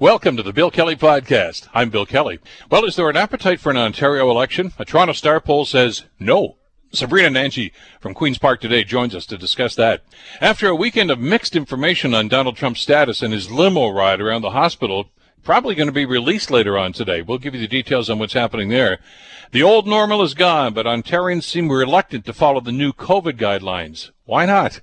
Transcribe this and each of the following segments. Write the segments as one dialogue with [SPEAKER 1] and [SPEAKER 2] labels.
[SPEAKER 1] Welcome to the Bill Kelly Podcast. I'm Bill Kelly. Well, is there an appetite for an Ontario election? A Toronto Star poll says no. Sabrina Nanji from Queen's Park today joins us to discuss that. After a weekend of mixed information on Donald Trump's status and his limo ride around the hospital, probably going to be released later on today. We'll give you the details on what's happening there. The old normal is gone, but Ontarians seem reluctant to follow the new COVID guidelines. Why not?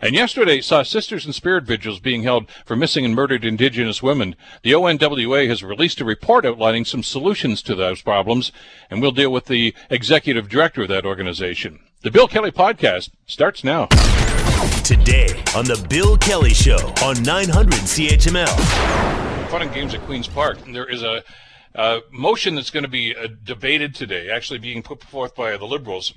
[SPEAKER 1] And yesterday saw Sisters in Spirit Vigils being held for missing and murdered Indigenous women. The ONWA has released a report outlining some solutions to those problems, and we'll deal with the executive director of that organization. The Bill Kelly Podcast starts now.
[SPEAKER 2] Today on The Bill Kelly Show on 900 CHML.
[SPEAKER 1] Fun and games at Queen's Park. There is a, a motion that's going to be uh, debated today, actually being put forth by the Liberals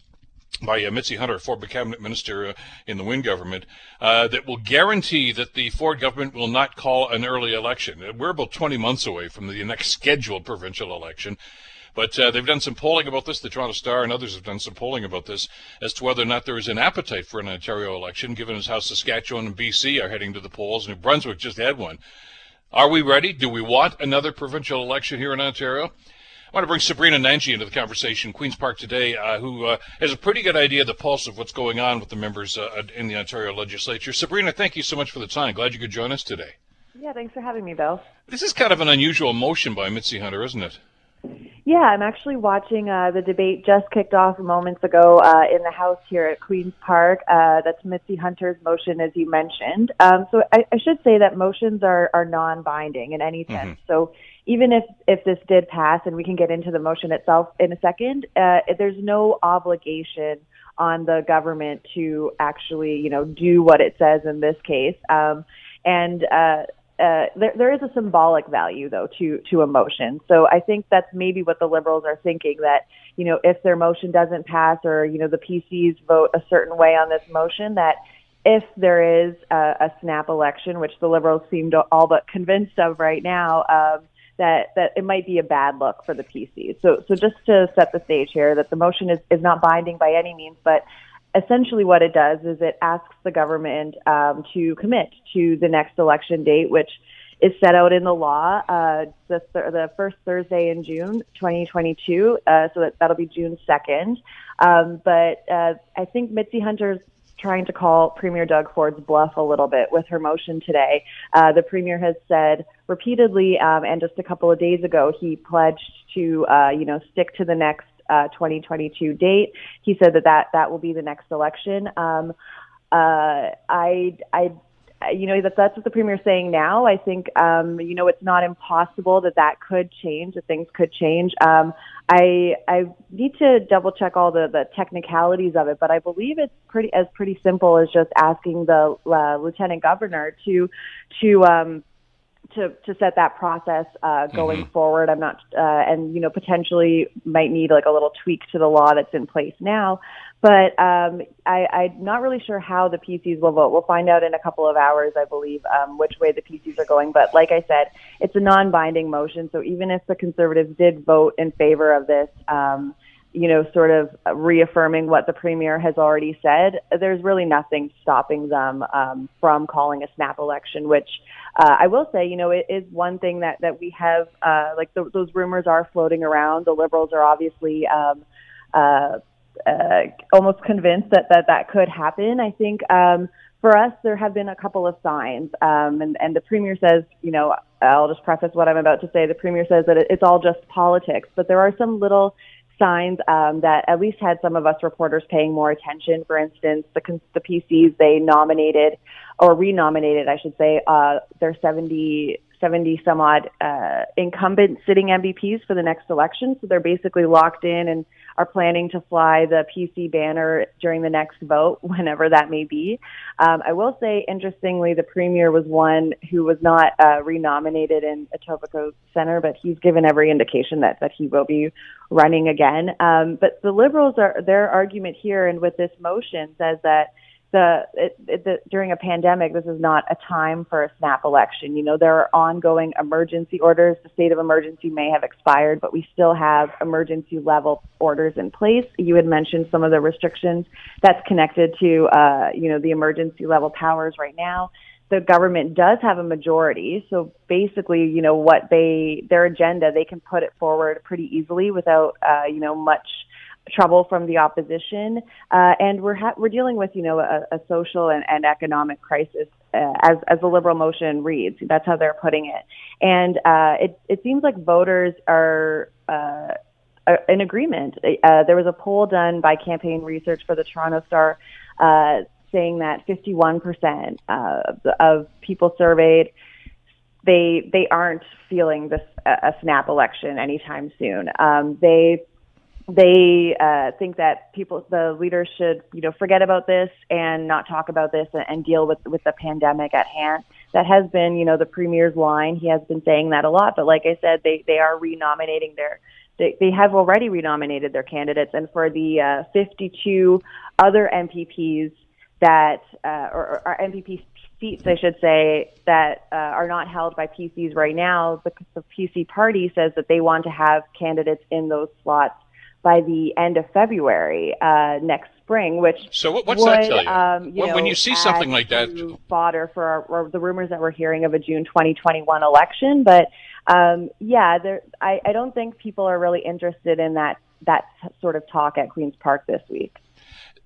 [SPEAKER 1] by uh, Mitzi Hunter, former cabinet minister uh, in the Wynne government, uh, that will guarantee that the Ford government will not call an early election. Uh, we're about 20 months away from the next scheduled provincial election. But uh, they've done some polling about this. The Toronto Star and others have done some polling about this as to whether or not there is an appetite for an Ontario election, given as how Saskatchewan and BC are heading to the polls. New Brunswick just had one. Are we ready? Do we want another provincial election here in Ontario? I want to bring Sabrina Nanji into the conversation, Queen's Park today, uh, who uh, has a pretty good idea of the pulse of what's going on with the members uh, in the Ontario legislature. Sabrina, thank you so much for the time. Glad you could join us today.
[SPEAKER 3] Yeah, thanks for having me, Bill.
[SPEAKER 1] This is kind of an unusual motion by Mitzi Hunter, isn't it?
[SPEAKER 3] Yeah, I'm actually watching uh, the debate just kicked off moments ago uh, in the House here at Queen's Park. Uh, that's Mitzi Hunter's motion, as you mentioned. Um, so I, I should say that motions are, are non-binding in any sense. Mm-hmm. So even if if this did pass, and we can get into the motion itself in a second, uh, there's no obligation on the government to actually, you know, do what it says in this case. Um, and uh, uh, there, there is a symbolic value though to to a motion. So I think that's maybe what the liberals are thinking that you know if their motion doesn't pass or you know the PCs vote a certain way on this motion that if there is a, a snap election, which the liberals seem to all but convinced of right now, um, that that it might be a bad look for the PC. So so just to set the stage here, that the motion is is not binding by any means, but essentially what it does is it asks the government um, to commit to the next election date, which is set out in the law, uh, the, th- the first Thursday in June 2022. Uh, so that, that'll be June 2nd. Um, but uh, I think Mitzi Hunter's trying to call Premier Doug Ford's bluff a little bit with her motion today. Uh, the Premier has said repeatedly, um, and just a couple of days ago, he pledged to, uh, you know, stick to the next uh, 2022 date. He said that that, that will be the next election. Um, uh, I, I you know that that's what the premier is saying now. I think um, you know it's not impossible that that could change, that things could change. Um, I I need to double check all the the technicalities of it, but I believe it's pretty as pretty simple as just asking the uh, lieutenant governor to to um, to to set that process uh, going mm-hmm. forward. I'm not, uh, and you know, potentially might need like a little tweak to the law that's in place now. But um, I, I'm not really sure how the PCs will vote. We'll find out in a couple of hours, I believe, um, which way the PCs are going. But like I said, it's a non-binding motion. So even if the Conservatives did vote in favor of this, um, you know, sort of reaffirming what the premier has already said, there's really nothing stopping them um, from calling a snap election, which uh, I will say, you know, it is one thing that, that we have, uh, like the, those rumors are floating around. The liberals are obviously um, uh, uh, almost convinced that, that that could happen. I think um, for us, there have been a couple of signs, um, and, and the premier says, you know, I'll just preface what I'm about to say. The premier says that it's all just politics, but there are some little signs um, that at least had some of us reporters paying more attention. For instance, the, the PCs, they nominated or renominated, I should say, uh, their 70, 70 some odd uh, incumbent sitting MPPs for the next election. So they're basically locked in and are planning to fly the PC banner during the next vote, whenever that may be. Um, I will say, interestingly, the premier was one who was not uh, renominated in Etobicoke Centre, but he's given every indication that, that he will be running again. Um, but the Liberals are their argument here and with this motion says that the, it, it, the during a pandemic, this is not a time for a snap election. You know, there are ongoing emergency orders. The state of emergency may have expired, but we still have emergency level orders in place. You had mentioned some of the restrictions that's connected to, uh, you know, the emergency level powers right now. the government does have a majority. So basically, you know, what they, their agenda, they can put it forward pretty easily without, uh, you know, much trouble from the opposition. Uh, and we're, ha- we're dealing with, you know, a, a social and, and economic crisis uh, as, as the liberal motion reads. That's how they're putting it. And uh, it, it seems like voters are, uh, in agreement. Uh, there was a poll done by Campaign Research for the Toronto Star uh, saying that 51% uh, of people surveyed they they aren't feeling this a snap election anytime soon. Um, they they uh, think that people, the leaders should, you know, forget about this and not talk about this and, and deal with with the pandemic at hand. That has been, you know, the premier's line. He has been saying that a lot. But like I said, they they are renominating their they, they have already renominated their candidates, and for the uh, 52 other MPPs that, uh, or, or MPP seats, I should say, that uh, are not held by PCs right now, the, the PC party says that they want to have candidates in those slots by the end of February uh, next spring. Which
[SPEAKER 1] so what, what's
[SPEAKER 3] would,
[SPEAKER 1] that tell you?
[SPEAKER 3] Um,
[SPEAKER 1] you when,
[SPEAKER 3] know,
[SPEAKER 1] when you see something like that,
[SPEAKER 3] fodder for our, or the rumors that we're hearing of a June 2021 election. But um, yeah, there, I, I don't think people are really interested in that that sort of talk at Queens Park this week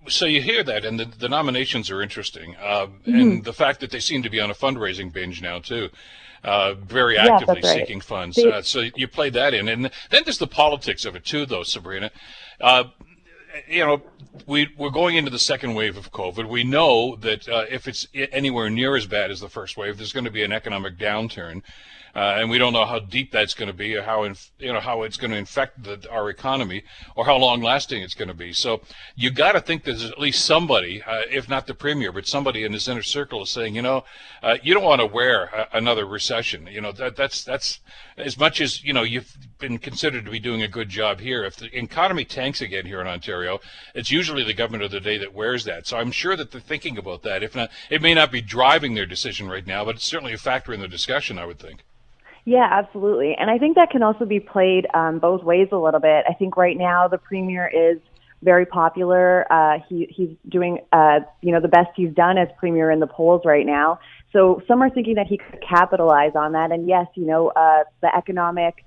[SPEAKER 1] so you hear that, and the, the nominations are interesting, uh, mm-hmm. and the fact that they seem to be on a fundraising binge now too, uh, very actively yeah, seeking right. funds. They, uh, so you play that in, and then there's the politics of it too, though, Sabrina. Uh, you know, we we're going into the second wave of COVID. We know that uh, if it's anywhere near as bad as the first wave, there's going to be an economic downturn uh, and we don't know how deep that's going to be, or how inf- you know how it's going to infect the, our economy, or how long lasting it's going to be. So you got to think there's at least somebody, uh, if not the premier, but somebody in his inner circle is saying, you know, uh, you don't want to wear a- another recession. You know that that's that's as much as you know you've been considered to be doing a good job here. If the economy tanks again here in Ontario, it's usually the government of the day that wears that. So I'm sure that they're thinking about that. If not, it may not be driving their decision right now, but it's certainly a factor in the discussion. I would think.
[SPEAKER 3] Yeah, absolutely. And I think that can also be played um, both ways a little bit. I think right now the premier is very popular. Uh, he, he's doing, uh, you know, the best he's done as premier in the polls right now. So some are thinking that he could capitalize on that. And yes, you know, uh, the economic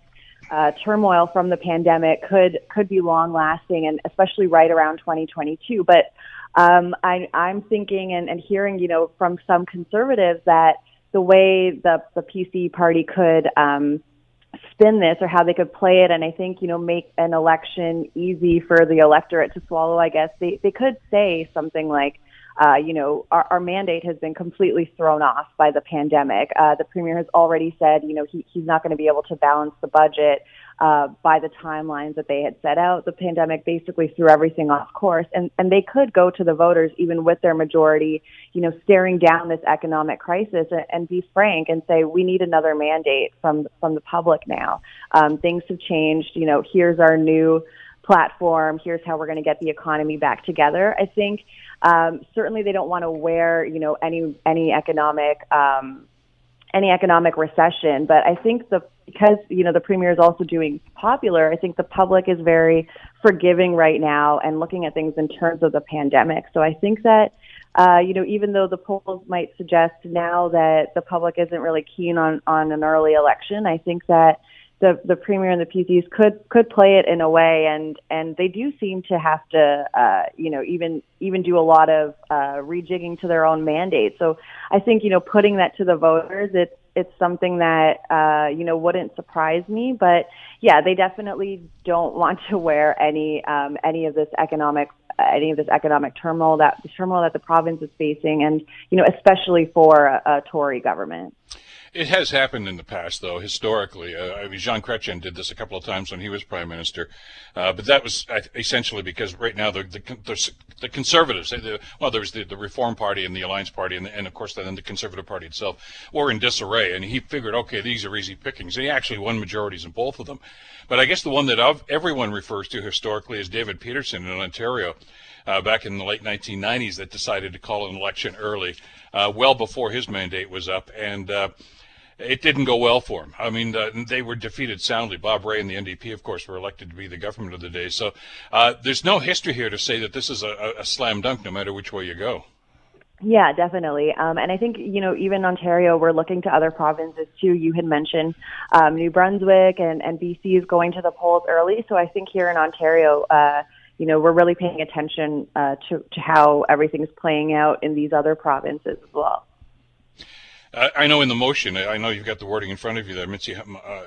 [SPEAKER 3] uh, turmoil from the pandemic could could be long lasting, and especially right around 2022. But um, I, I'm thinking and, and hearing, you know, from some conservatives that the way the the PC party could um, spin this or how they could play it, and I think you know make an election easy for the electorate to swallow. I guess they they could say something like. Uh, you know, our, our mandate has been completely thrown off by the pandemic. Uh, the premier has already said, you know, he, he's not going to be able to balance the budget uh, by the timelines that they had set out. The pandemic basically threw everything off course, and and they could go to the voters even with their majority, you know, staring down this economic crisis and, and be frank and say we need another mandate from from the public now. Um, things have changed. You know, here's our new platform. Here's how we're going to get the economy back together. I think um, certainly they don't want to wear you know any any economic um, any economic recession. But I think the because you know the premier is also doing popular, I think the public is very forgiving right now and looking at things in terms of the pandemic. So I think that uh, you know even though the polls might suggest now that the public isn't really keen on on an early election, I think that the the premier and the PCs could could play it in a way, and and they do seem to have to uh, you know even even do a lot of uh, rejigging to their own mandate. So I think you know putting that to the voters, it's it's something that uh, you know wouldn't surprise me. But yeah, they definitely don't want to wear any um, any of this economic any of this economic turmoil that the turmoil that the province is facing, and you know especially for a, a Tory government.
[SPEAKER 1] It has happened in the past, though, historically. Uh, I mean, Jean Chrétien did this a couple of times when he was prime minister, uh, but that was essentially because right now the the, the, the conservatives, the, well, there's the, the Reform Party and the Alliance Party, and, and of course then the Conservative Party itself, were in disarray. And he figured, okay, these are easy pickings. And he actually won majorities in both of them. But I guess the one that everyone refers to historically is David Peterson in Ontario. Uh, back in the late 1990s, that decided to call an election early, uh, well before his mandate was up, and uh, it didn't go well for him. I mean, uh, they were defeated soundly. Bob Rae and the NDP, of course, were elected to be the government of the day. So uh, there's no history here to say that this is a, a, slam dunk, no matter which way you go.
[SPEAKER 3] Yeah, definitely. Um, and I think, you know, even Ontario, we're looking to other provinces too. You had mentioned um, New Brunswick and, and BC is going to the polls early. So I think here in Ontario, uh, you know, we're really paying attention uh, to, to how everything's playing out in these other provinces as well.
[SPEAKER 1] I know in the motion, I know you've got the wording in front of you there, Mitzi uh,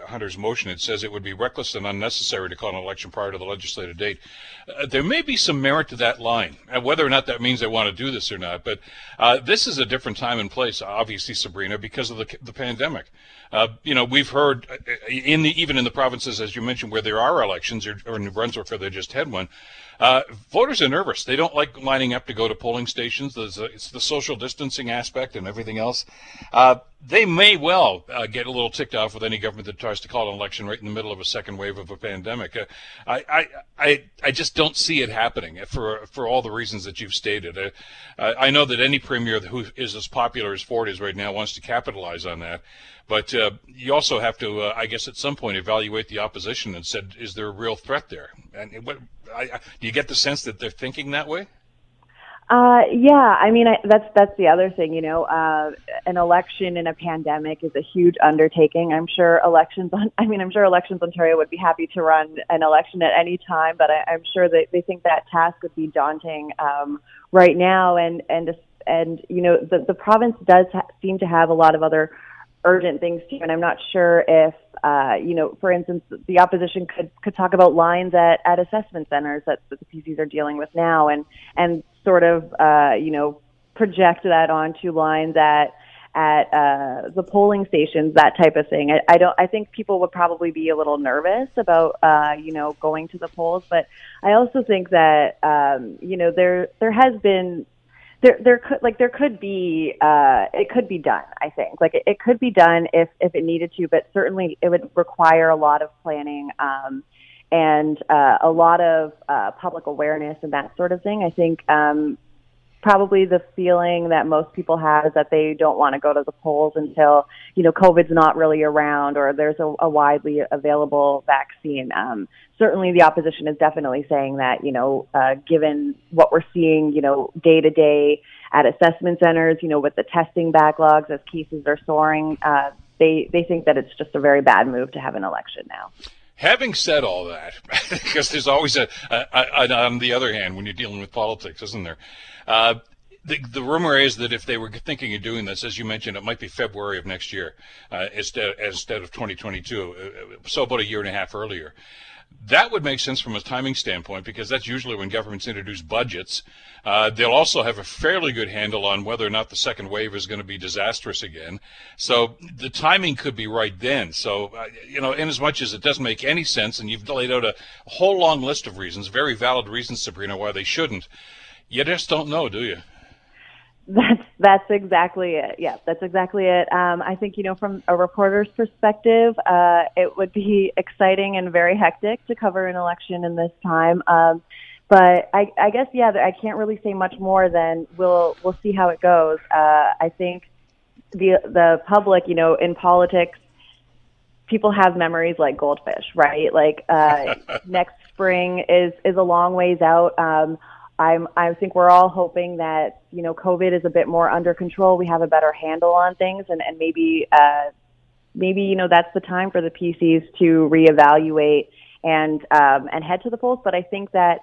[SPEAKER 1] Hunter's motion, it says it would be reckless and unnecessary to call an election prior to the legislative date. Uh, there may be some merit to that line, uh, whether or not that means they want to do this or not. But uh, this is a different time and place, obviously, Sabrina, because of the, the pandemic. Uh, you know, we've heard uh, in the even in the provinces, as you mentioned, where there are elections, or, or New Brunswick, where they just had one. Uh, voters are nervous. They don't like lining up to go to polling stations. A, it's the social distancing aspect and everything else. Uh, they may well uh, get a little ticked off with any government that tries to call an election right in the middle of a second wave of a pandemic. Uh, I, I, I, I just don't see it happening for for all the reasons that you've stated. Uh, I know that any premier who is as popular as Ford is right now wants to capitalize on that. But uh, you also have to, uh, I guess, at some point evaluate the opposition and said, is there a real threat there? And what, I, I, do you get the sense that they're thinking that way?
[SPEAKER 3] Uh, yeah, I mean, I, that's that's the other thing. You know, uh, an election in a pandemic is a huge undertaking. I'm sure elections on. I mean, I'm sure elections Ontario would be happy to run an election at any time, but I, I'm sure that they think that task would be daunting um, right now. And and and you know, the the province does ha- seem to have a lot of other urgent things too. And I'm not sure if, uh, you know, for instance, the opposition could could talk about lines at, at assessment centers that, that the PCs are dealing with now, and and sort of, uh, you know, project that onto lines at at uh, the polling stations, that type of thing. I, I don't. I think people would probably be a little nervous about, uh, you know, going to the polls. But I also think that, um, you know, there there has been there there could like there could be uh it could be done i think. Like it, it could be done if if it needed to but certainly it would require a lot of planning um and uh a lot of uh public awareness and that sort of thing. I think um probably the feeling that most people have is that they don't want to go to the polls until you know COVID's not really around or there's a, a widely available vaccine. Um, certainly, the opposition is definitely saying that you know, uh, given what we're seeing, you know, day to day at assessment centers, you know, with the testing backlogs as cases are soaring, uh, they they think that it's just a very bad move to have an election now.
[SPEAKER 1] Having said all that, because there's always a, a, a, on the other hand when you're dealing with politics, isn't there? Uh, the, the rumor is that if they were thinking of doing this, as you mentioned, it might be February of next year uh, instead, instead of 2022, uh, so about a year and a half earlier. That would make sense from a timing standpoint because that's usually when governments introduce budgets. Uh, they'll also have a fairly good handle on whether or not the second wave is going to be disastrous again. So the timing could be right then. So, uh, you know, in as much as it doesn't make any sense, and you've laid out a, whole long list of reasons, very valid reasons, Sabrina, why they shouldn't, you just don't know, do you?
[SPEAKER 3] That's that's exactly it. Yeah, that's exactly it. Um, I think you know, from a reporter's perspective, uh, it would be exciting and very hectic to cover an election in this time. Um, but I, I guess yeah, I can't really say much more than we'll we'll see how it goes. Uh, I think the the public, you know, in politics, people have memories like goldfish, right? Like uh, next spring is is a long ways out. Um, I'm, I think we're all hoping that, you know, COVID is a bit more under control. We have a better handle on things and, and maybe, uh, maybe, you know, that's the time for the PCs to reevaluate and, um, and head to the polls. But I think that,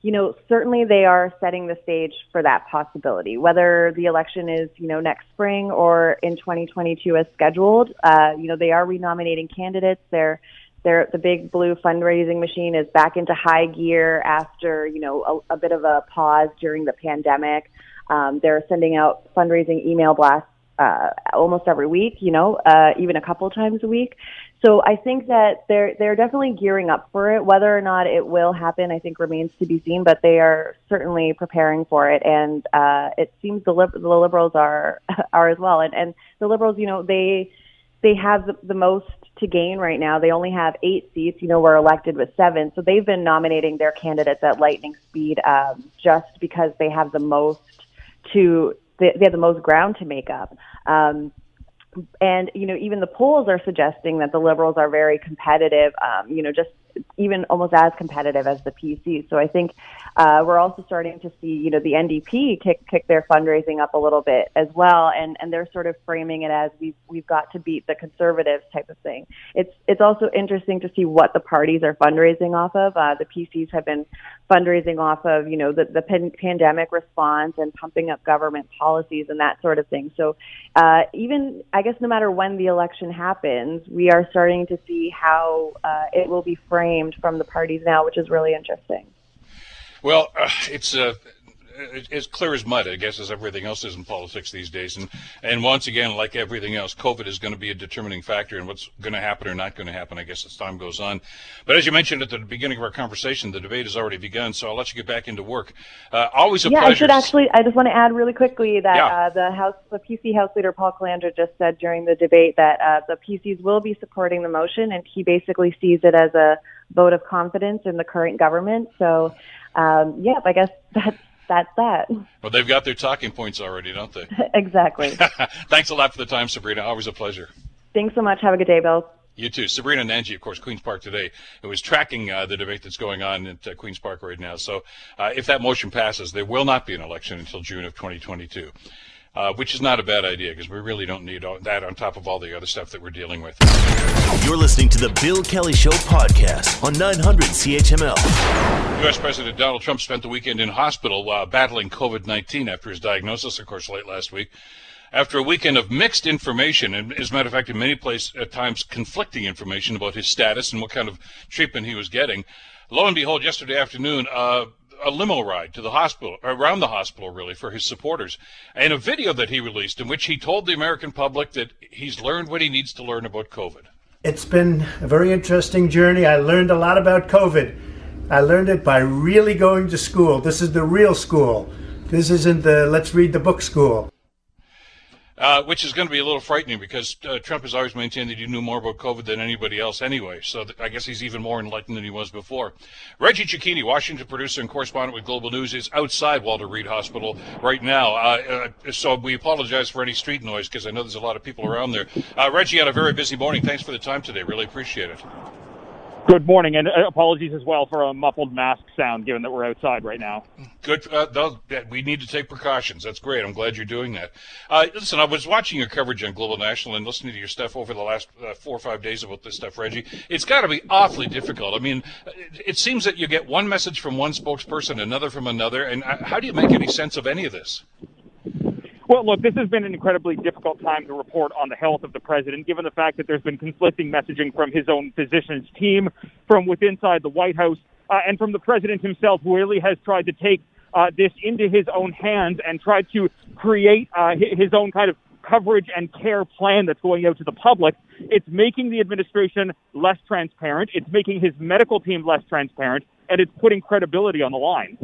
[SPEAKER 3] you know, certainly they are setting the stage for that possibility. Whether the election is, you know, next spring or in 2022 as scheduled, uh, you know, they are renominating candidates. They're they're, the big blue fundraising machine is back into high gear after you know a, a bit of a pause during the pandemic. Um, they're sending out fundraising email blasts uh, almost every week, you know, uh, even a couple times a week. So I think that they're they're definitely gearing up for it. Whether or not it will happen, I think remains to be seen. But they are certainly preparing for it, and uh, it seems the, lib- the liberals are are as well. And and the liberals, you know, they they have the, most to gain right now. They only have eight seats. You know, we're elected with seven, so they've been nominating their candidates at lightning speed um, just because they have the most to they, they have the most ground to make up. Um, and you know, even the polls are suggesting that the liberals are very competitive. Um, you know, just even almost as competitive as the PC. So I think uh, we're also starting to see, you know, the NDP kick kick their fundraising up a little bit as well, and and they're sort of framing it as we've we've got to beat the conservatives type of thing. It's it's also interesting to see what the parties are fundraising off of. Uh, the PCs have been fundraising off of, you know, the the pan- pandemic response and pumping up government policies and that sort of thing. So uh, even I guess no matter when the election happens, we are starting to see how uh, it will be framed from the parties now, which is really interesting.
[SPEAKER 1] Well, uh, it's uh, as clear as mud, I guess, as everything else is in politics these days. And and once again, like everything else, COVID is going to be a determining factor in what's going to happen or not going to happen. I guess as time goes on. But as you mentioned at the beginning of our conversation, the debate has already begun. So I'll let you get back into work. Uh, always a
[SPEAKER 3] yeah,
[SPEAKER 1] pleasure.
[SPEAKER 3] I should actually. I just want to add really quickly that
[SPEAKER 1] Yeah.
[SPEAKER 3] uh, the House, the PC House Leader Paul Calandra just said during the debate that uh, the PCs will be supporting the motion, and he basically sees it as a vote of confidence in the current government. So, um, yeah, I guess that's that's that.
[SPEAKER 1] Well, they've got their talking points already, don't they?
[SPEAKER 3] exactly.
[SPEAKER 1] Thanks a lot for the time, Sabrina. Always a pleasure.
[SPEAKER 3] Thanks so much. Have a good day, Bill.
[SPEAKER 1] You too. Sabrina Nanji, of course, Queen's Park today, who is tracking uh, the debate that's going on at uh, Queen's Park right now. So uh, if that motion passes, there will not be an election until June of 2022, uh, which is not a bad idea because we really don't need all that on top of all the other stuff that we're dealing with.
[SPEAKER 2] You're listening to the Bill Kelly Show podcast on 900 CHML.
[SPEAKER 1] U.S. President Donald Trump spent the weekend in hospital uh, battling COVID 19 after his diagnosis, of course, late last week. After a weekend of mixed information, and as a matter of fact, in many places, at times conflicting information about his status and what kind of treatment he was getting, lo and behold, yesterday afternoon, uh, a limo ride to the hospital, around the hospital, really, for his supporters, and a video that he released in which he told the American public that he's learned what he needs to learn about COVID.
[SPEAKER 4] It's been a very interesting journey. I learned a lot about COVID. I learned it by really going to school. This is the real school. This isn't the let's read the book school.
[SPEAKER 1] Uh, which is going to be a little frightening because uh, Trump has always maintained that he knew more about COVID than anybody else anyway. So th- I guess he's even more enlightened than he was before. Reggie Cecchini, Washington producer and correspondent with Global News, is outside Walter Reed Hospital right now. Uh, uh, so we apologize for any street noise because I know there's a lot of people around there. Uh, Reggie had a very busy morning. Thanks for the time today. Really appreciate it.
[SPEAKER 5] Good morning, and uh, apologies as well for a muffled mask sound, given that we're outside right now.
[SPEAKER 1] Good. Uh, we need to take precautions. That's great. I'm glad you're doing that. Uh, listen, I was watching your coverage on Global National and listening to your stuff over the last uh, four or five days about this stuff, Reggie. It's got to be awfully difficult. I mean, it, it seems that you get one message from one spokesperson, another from another, and uh, how do you make any sense of any of this?
[SPEAKER 5] Well, look, this has been an incredibly difficult time to report on the health of the president, given the fact that there's been conflicting messaging from his own physician's team, from within inside the White House, uh, and from the president himself, who really has tried to take uh, this into his own hands and tried to create uh, his own kind of coverage and care plan that's going out to the public. It's making the administration less transparent. It's making his medical team less transparent, and it's putting credibility on the line.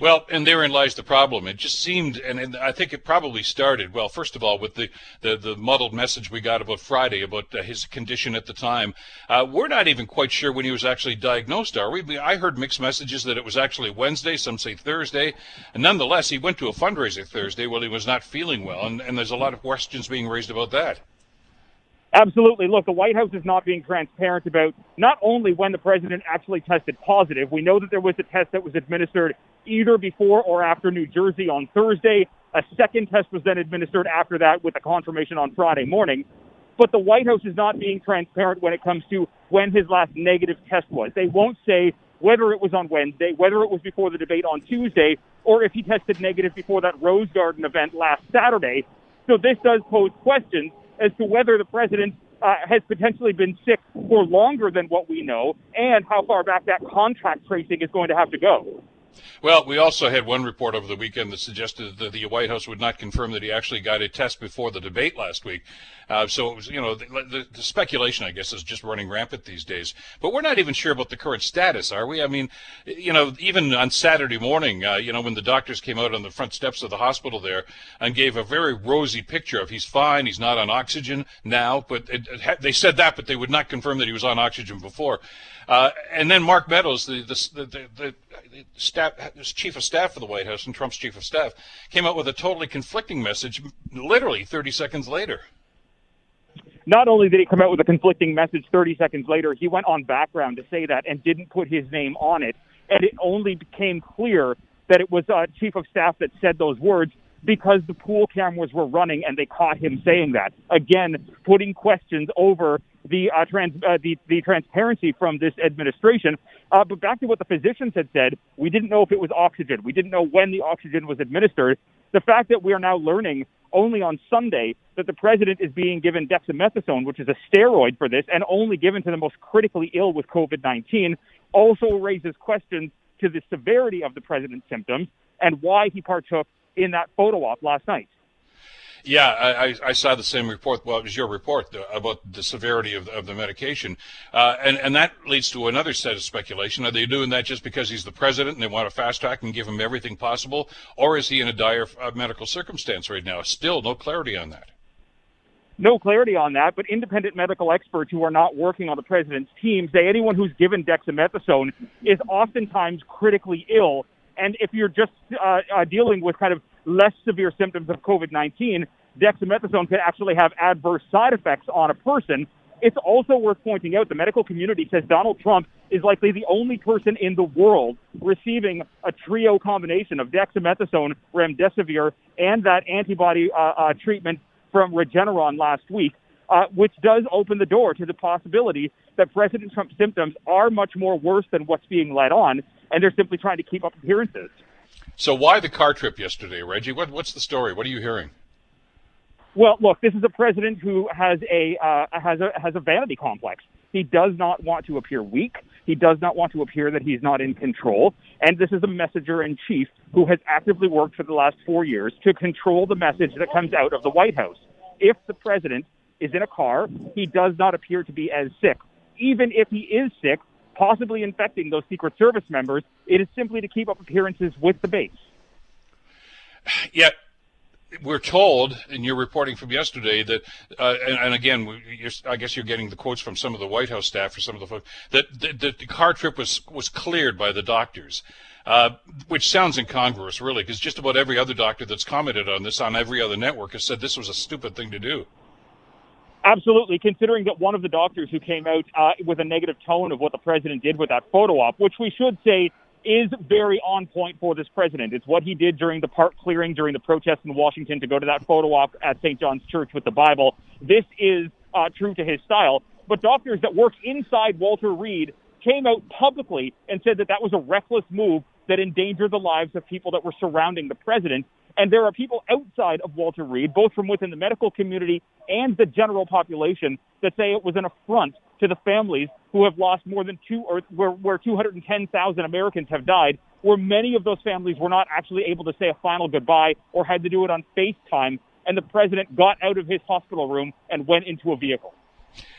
[SPEAKER 1] Well, and therein lies the problem. It just seemed, and, and I think it probably started, well, first of all, with the, the, the muddled message we got about Friday about uh, his condition at the time. Uh, we're not even quite sure when he was actually diagnosed, are we? I heard mixed messages that it was actually Wednesday, some say Thursday. And nonetheless, he went to a fundraiser Thursday while he was not feeling well, and, and there's a lot of questions being raised about that.
[SPEAKER 5] Absolutely. Look, the White House is not being transparent about not only when the president actually tested positive. We know that there was a test that was administered either before or after New Jersey on Thursday. A second test was then administered after that with a confirmation on Friday morning. But the White House is not being transparent when it comes to when his last negative test was. They won't say whether it was on Wednesday, whether it was before the debate on Tuesday, or if he tested negative before that Rose Garden event last Saturday. So this does pose questions as to whether the president uh, has potentially been sick for longer than what we know, and how far back that contact tracing is going to have to go.
[SPEAKER 1] Well, we also had one report over the weekend that suggested that the White House would not confirm that he actually got a test before the debate last week. Uh, so it was, you know, the, the, the speculation, I guess, is just running rampant these days. But we're not even sure about the current status, are we? I mean, you know, even on Saturday morning, uh, you know, when the doctors came out on the front steps of the hospital there and gave a very rosy picture of he's fine, he's not on oxygen now, but it, it ha- they said that, but they would not confirm that he was on oxygen before. Uh, and then Mark Meadows, the the, the, the, the staff, chief of staff for the White House and Trump's chief of staff, came out with a totally conflicting message, literally 30 seconds later.
[SPEAKER 5] not only did he come out with a conflicting message 30 seconds later, he went on background to say that and didn't put his name on it. And it only became clear that it was a chief of staff that said those words because the pool cameras were running and they caught him saying that. Again, putting questions over the uh, trans uh, the the transparency from this administration. Uh, but back to what the physicians had said, we didn't know if it was oxygen. We didn't know when the oxygen was administered. The fact that we are now learning only on Sunday that the president is being given dexamethasone, which is a steroid for this, and only given to the most critically ill with COVID-19, also raises questions to the severity of the president's symptoms and why he partook in that photo op last night.
[SPEAKER 1] Yeah, I, I saw the same report. Well, it was your report about the severity of the, of the medication, uh, and and that leads to another set of speculation. Are they doing that just because he's the president and they want to fast track and give him everything possible, or is he in a dire uh, medical circumstance right now? Still, no clarity on that.
[SPEAKER 5] No clarity on that, but independent medical experts who are not working on the president's team say anyone who's given dexamethasone is oftentimes critically ill. And if you're just uh, uh, dealing with kind of less severe symptoms of COVID 19, dexamethasone can actually have adverse side effects on a person. It's also worth pointing out the medical community says Donald Trump is likely the only person in the world receiving a trio combination of dexamethasone, remdesivir, and that antibody uh, uh, treatment from Regeneron last week, uh, which does open the door to the possibility that President Trump's symptoms are much more worse than what's being led on, and they're simply trying to keep up appearances.
[SPEAKER 1] So why the car trip yesterday, Reggie? What, what's the story? What are you hearing?
[SPEAKER 5] Well, look, this is a president who has a uh, has a has a vanity complex. He does not want to appear weak. He does not want to appear that he's not in control. And this is a messenger in chief who has actively worked for the last four years to control the message that comes out of the White House. If the president is in a car, he does not appear to be as sick. Even if he is sick, possibly infecting those Secret Service members. It is simply to keep up appearances with the base.
[SPEAKER 1] Yet, we're told, and you're reporting from yesterday that, uh, and, and, again, I guess you're getting the quotes from some of the White House staff or some of the folks that, the car trip was was cleared by the doctors, uh, which sounds incongruous, really, because just about every other doctor that's commented on this on every other network has said this was a stupid thing to do.
[SPEAKER 5] Absolutely, considering that one of the doctors who came out uh, with a negative tone of what the president did with that photo op, which we should say is very on point for this president. It's what he did during the park clearing, during the protest in Washington to go to that photo op at St. John's Church with the Bible. This is uh, true to his style. But doctors that work inside Walter Reed came out publicly and said that that was a reckless move that endangered the lives of people that were surrounding the president. And there are people outside of Walter Reed, both from within the medical community and the general population, that say it was an affront to the families who have lost more than two, or where, where 210,000 Americans have died, where many of those families were not actually able to say a final goodbye or had to do it on FaceTime. And the president got out of his hospital room and went into a vehicle.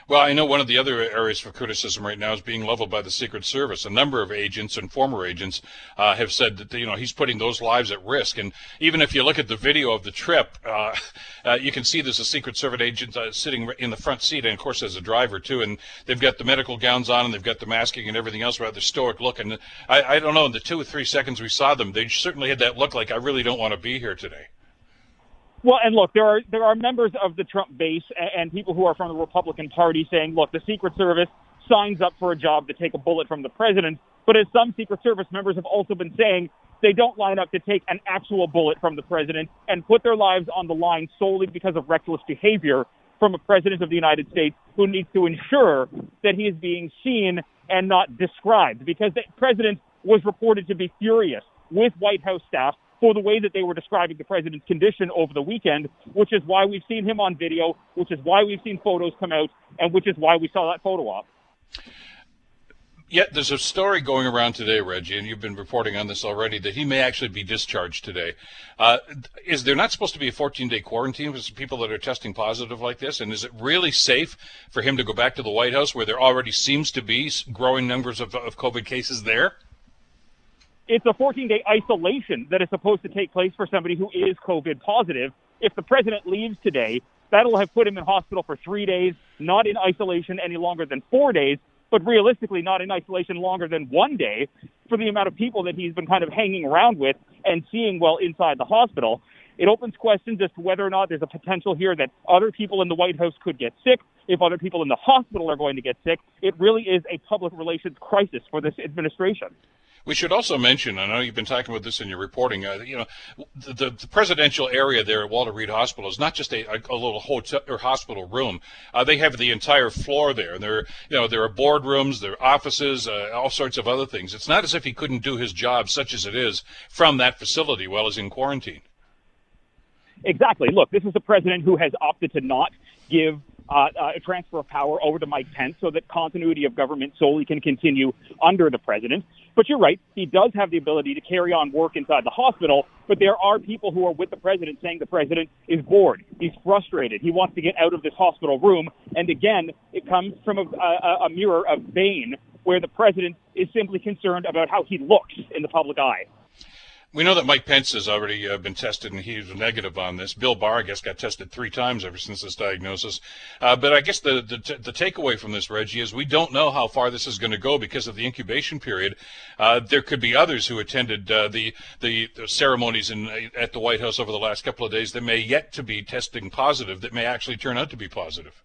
[SPEAKER 1] Well, I know one of the other areas for criticism right now is being leveled by the Secret Service. A number of agents and former agents uh, have said that you know he's putting those lives at risk. And even if you look at the video of the trip, uh, uh, you can see there's a Secret Service agent uh, sitting in the front seat, and of course there's a driver too. And they've got the medical gowns on, and they've got the masking and everything else, rather stoic look. And I, I don't know, in the two or three seconds we saw them, they certainly had that look like I really don't want to be here today.
[SPEAKER 5] Well, and look, there are there are members of the Trump base and, and people who are from the Republican Party saying, look, the Secret Service signs up for a job to take a bullet from the president. But as some Secret Service members have also been saying, they don't line up to take an actual bullet from the president and put their lives on the line solely because of reckless behavior from a president of the United States who needs to ensure that he is being seen and not described. Because the president was reported to be furious with White House staff for the way that they were describing the president's condition over the weekend, which is why we've seen him on video, which is why we've seen photos come out, and which is why we saw that photo op.
[SPEAKER 1] Yet there's a story going around today, Reggie, and you've been reporting on this already, that he may actually be discharged today. Uh, is there not supposed to be a 14-day quarantine for people that are testing positive like this? And is it really safe for him to go back to the White House, where there already seems to be growing numbers of, of COVID cases there?
[SPEAKER 5] It's a 14 day isolation that is supposed to take place for somebody who is COVID positive. If the president leaves today, that'll have put him in hospital for three days, not in isolation any longer than four days, but realistically not in isolation longer than one day for the amount of people that he's been kind of hanging around with and seeing while inside the hospital. It opens questions as to whether or not there's a potential here that other people in the White House could get sick, if other people in the hospital are going to get sick. It really is a public relations crisis for this administration.
[SPEAKER 1] We should also mention, I know you've been talking about this in your reporting, uh, you know, the, the, presidential area there at Walter Reed Hospital is not just a, a, a little hotel or hospital room. Uh, they have the entire floor there. And there, you know, there are boardrooms, there are offices, uh, all sorts of other things. It's not as if he couldn't do his job, such as it is, from that facility while he's in quarantine.
[SPEAKER 5] Exactly. Look, this is a president who has opted to not give uh, uh, a transfer of power over to Mike Pence so that continuity of government solely can continue under the president. But you're right, he does have the ability to carry on work inside the hospital, but there are people who are with the president saying the president is bored, he's frustrated, he wants to get out of this hospital room. And again, it comes from a, a, a mirror of Bain, where the president is simply concerned about how he looks in the public eye.
[SPEAKER 1] We know that Mike Pence has already uh, been tested and he's negative on this. Bill Barr, I guess, got tested three times ever since this diagnosis. Uh, but I guess the, the, the, takeaway from this, Reggie, is we don't know how far this is going to go because of the incubation period. Uh, there could be others who attended uh, the, the, the ceremonies in at the White House over the last couple of days that may yet to be testing positive, that may actually turn out to be positive.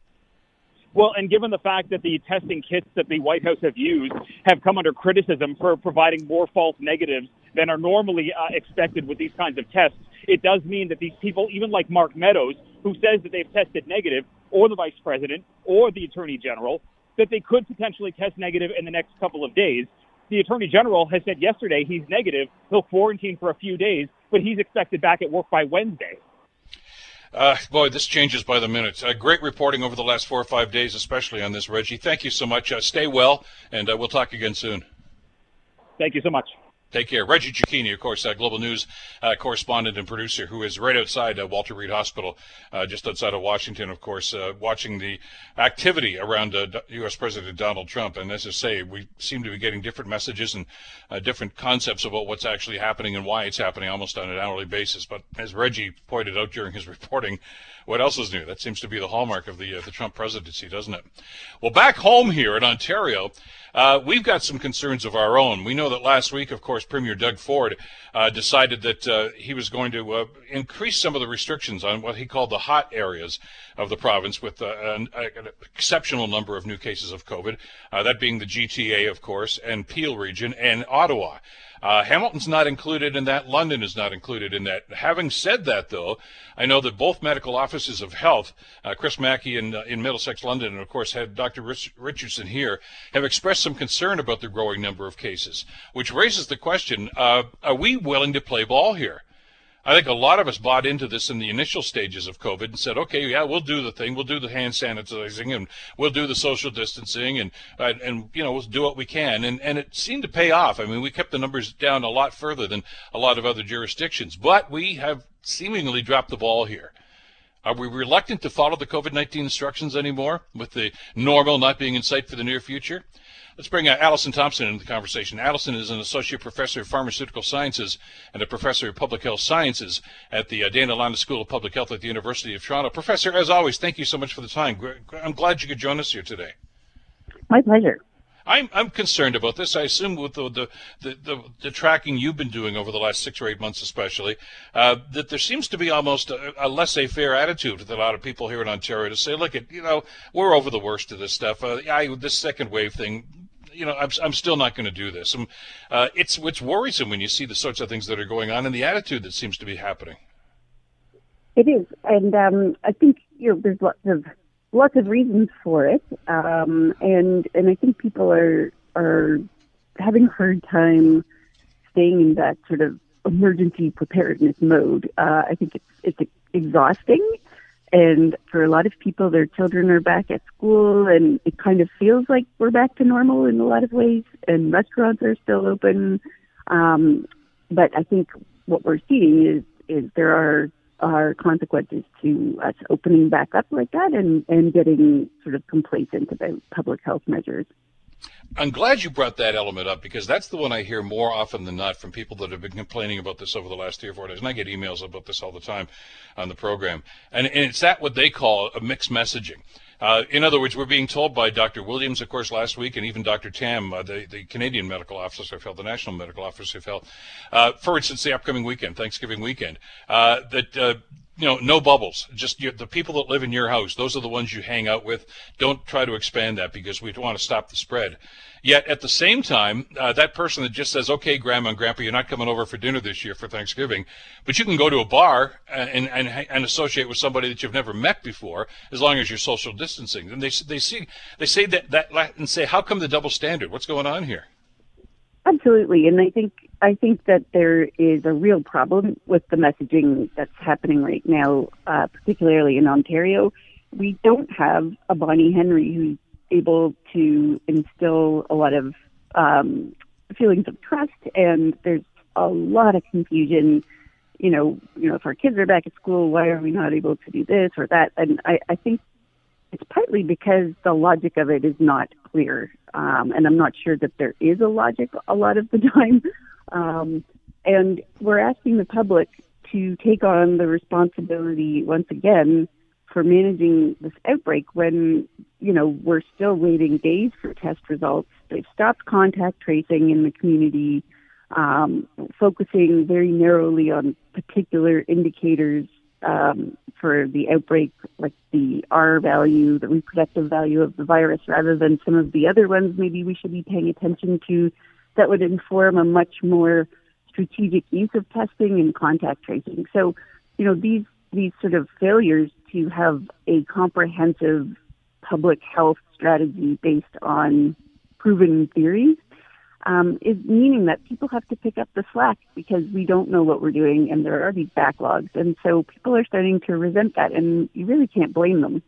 [SPEAKER 5] Well, and given the fact that the testing kits that the White House have used have come under criticism for providing more false negatives than are normally uh, expected with these kinds of tests, it does mean that these people, even like Mark Meadows, who says that they've tested negative, or the vice president, or the attorney general, that they could potentially test negative in the next couple of days. The attorney general has said yesterday he's negative. He'll quarantine for a few days, but he's expected back at work by Wednesday.
[SPEAKER 1] Uh, boy, this changes by the minute. Uh, great reporting over the last four or five days, especially on this, Reggie. Thank you so much. Uh, stay well, and uh, we'll talk again soon.
[SPEAKER 5] Thank you so much.
[SPEAKER 1] Take care. Reggie Cecchini, of course, uh, Global News uh, correspondent and producer, who is right outside uh, Walter Reed Hospital, uh, just outside of Washington, of course, uh, watching the activity around U.S. Uh, President Donald Trump. And as I say, we seem to be getting different messages and different concepts about what's actually happening and why it's happening almost on an hourly basis. But as Reggie pointed out during his reporting, what else is new? That seems to be the hallmark of the the Trump presidency, doesn't it? Well, back home here in Ontario. Uh, we've got some concerns of our own. We know that last week, of course, Premier Doug Ford uh, decided that uh, he was going to uh, increase some of the restrictions on what he called the hot areas of the province with uh, an, an, exceptional number of new cases of COVID, uh, that being the GTA, of course, and Peel region and Ottawa. Uh, Hamilton's not included in that. London is not included in that. Having said that, though, I know that both medical offices of health, uh, Chris Mackie in, uh, in Middlesex, London, and of course had Dr. Rich- Richardson here, have expressed some concern about the growing number of cases, which raises the question: uh, Are we willing to play ball here? I think a lot of us bought into this in the initial stages of COVID and said, okay, yeah, we'll do the thing. We'll do the hand sanitizing and we'll do the social distancing and, and, and, you know, we'll do what we can. And, and it seemed to pay off. I mean, we kept the numbers down a lot further than a lot of other jurisdictions, but we have seemingly dropped the ball here. Are we reluctant to follow the COVID 19 instructions anymore with the normal not being in sight for the near future? Let's bring uh, Alison Thompson into the conversation. Alison is an associate professor of pharmaceutical sciences and a professor of public health sciences at the uh, Dalla Lana School of Public Health at the University of Toronto. Professor, as always, thank you so much for the time. I'm glad you could join us here today.
[SPEAKER 6] My pleasure.
[SPEAKER 1] I'm I'm concerned about this. I assume with the the, the, the, tracking you've been doing over the last six or eight months, especially, uh, that there seems to be almost a, a laissez-faire attitude with a lot of people here in Ontario to say, look, at you know, we're over the worst of this stuff. Uh, I, this second wave thing, you know, I'm, I'm still not going to do this. Um, uh, it's it's worrisome when you see the sorts of things that are going on and the attitude that seems to be happening.
[SPEAKER 6] It is, and um, I think you know, there's lots of lots of reasons for it, um, and and I think people are are having a hard time staying in that sort of emergency preparedness mode. Uh, I think it's it's exhausting and for a lot of people, their children are back at school, and it kind of feels like we're back to normal in a lot of ways. And restaurants are still open, um, but I think what we're seeing is is there are are consequences to us opening back up like that and and getting sort of complacent about public health measures.
[SPEAKER 1] I'm glad you brought that element up because that's the one I hear more often than not from people that have been complaining about this over the last three or four days. And I get emails about this all the time on the program. And, and it's that what they call a mixed messaging. Uh, in other words, we're being told by Dr. Williams, of course, last week, and even Dr. Tam, uh, the, the Canadian Medical Officer of Health, the National Medical Officer of Health, uh, for instance, the upcoming weekend, Thanksgiving weekend, uh, that uh, you know, no bubbles. Just your, the people that live in your house. Those are the ones you hang out with. Don't try to expand that because we want to stop the spread. Yet at the same time, uh, that person that just says, "Okay, Grandma and Grandpa, you're not coming over for dinner this year for Thanksgiving, but you can go to a bar and and, and associate with somebody that you've never met before, as long as you're social distancing." And they they see they say that that and say, "How come the double standard? What's going on here?"
[SPEAKER 6] Absolutely, and I think I think that there is a real problem with the messaging that's happening right now, uh, particularly in Ontario. We don't have a Bonnie Henry who's able to instill a lot of um, feelings of trust, and there's a lot of confusion. You know, you know, if our kids are back at school, why are we not able to do this or that? And I, I think it's partly because the logic of it is not clear, um, and I'm not sure that there is a logic a lot of the time. Um, and we're asking the public to take on the responsibility once again for managing this outbreak when you know we're still waiting days for test results. They've stopped contact tracing in the community, um, focusing very narrowly on particular indicators um, for the outbreak, like the R value, the reproductive value of the virus, rather than some of the other ones maybe we should be paying attention to that would inform a much more strategic use of testing and contact tracing. So, you know, these these sort of failures to have a comprehensive public health strategy based on proven theories um, is meaning that people have to pick up the slack because we don't know what we're doing and there are these backlogs. And so people are starting to resent that, and you really can't blame them.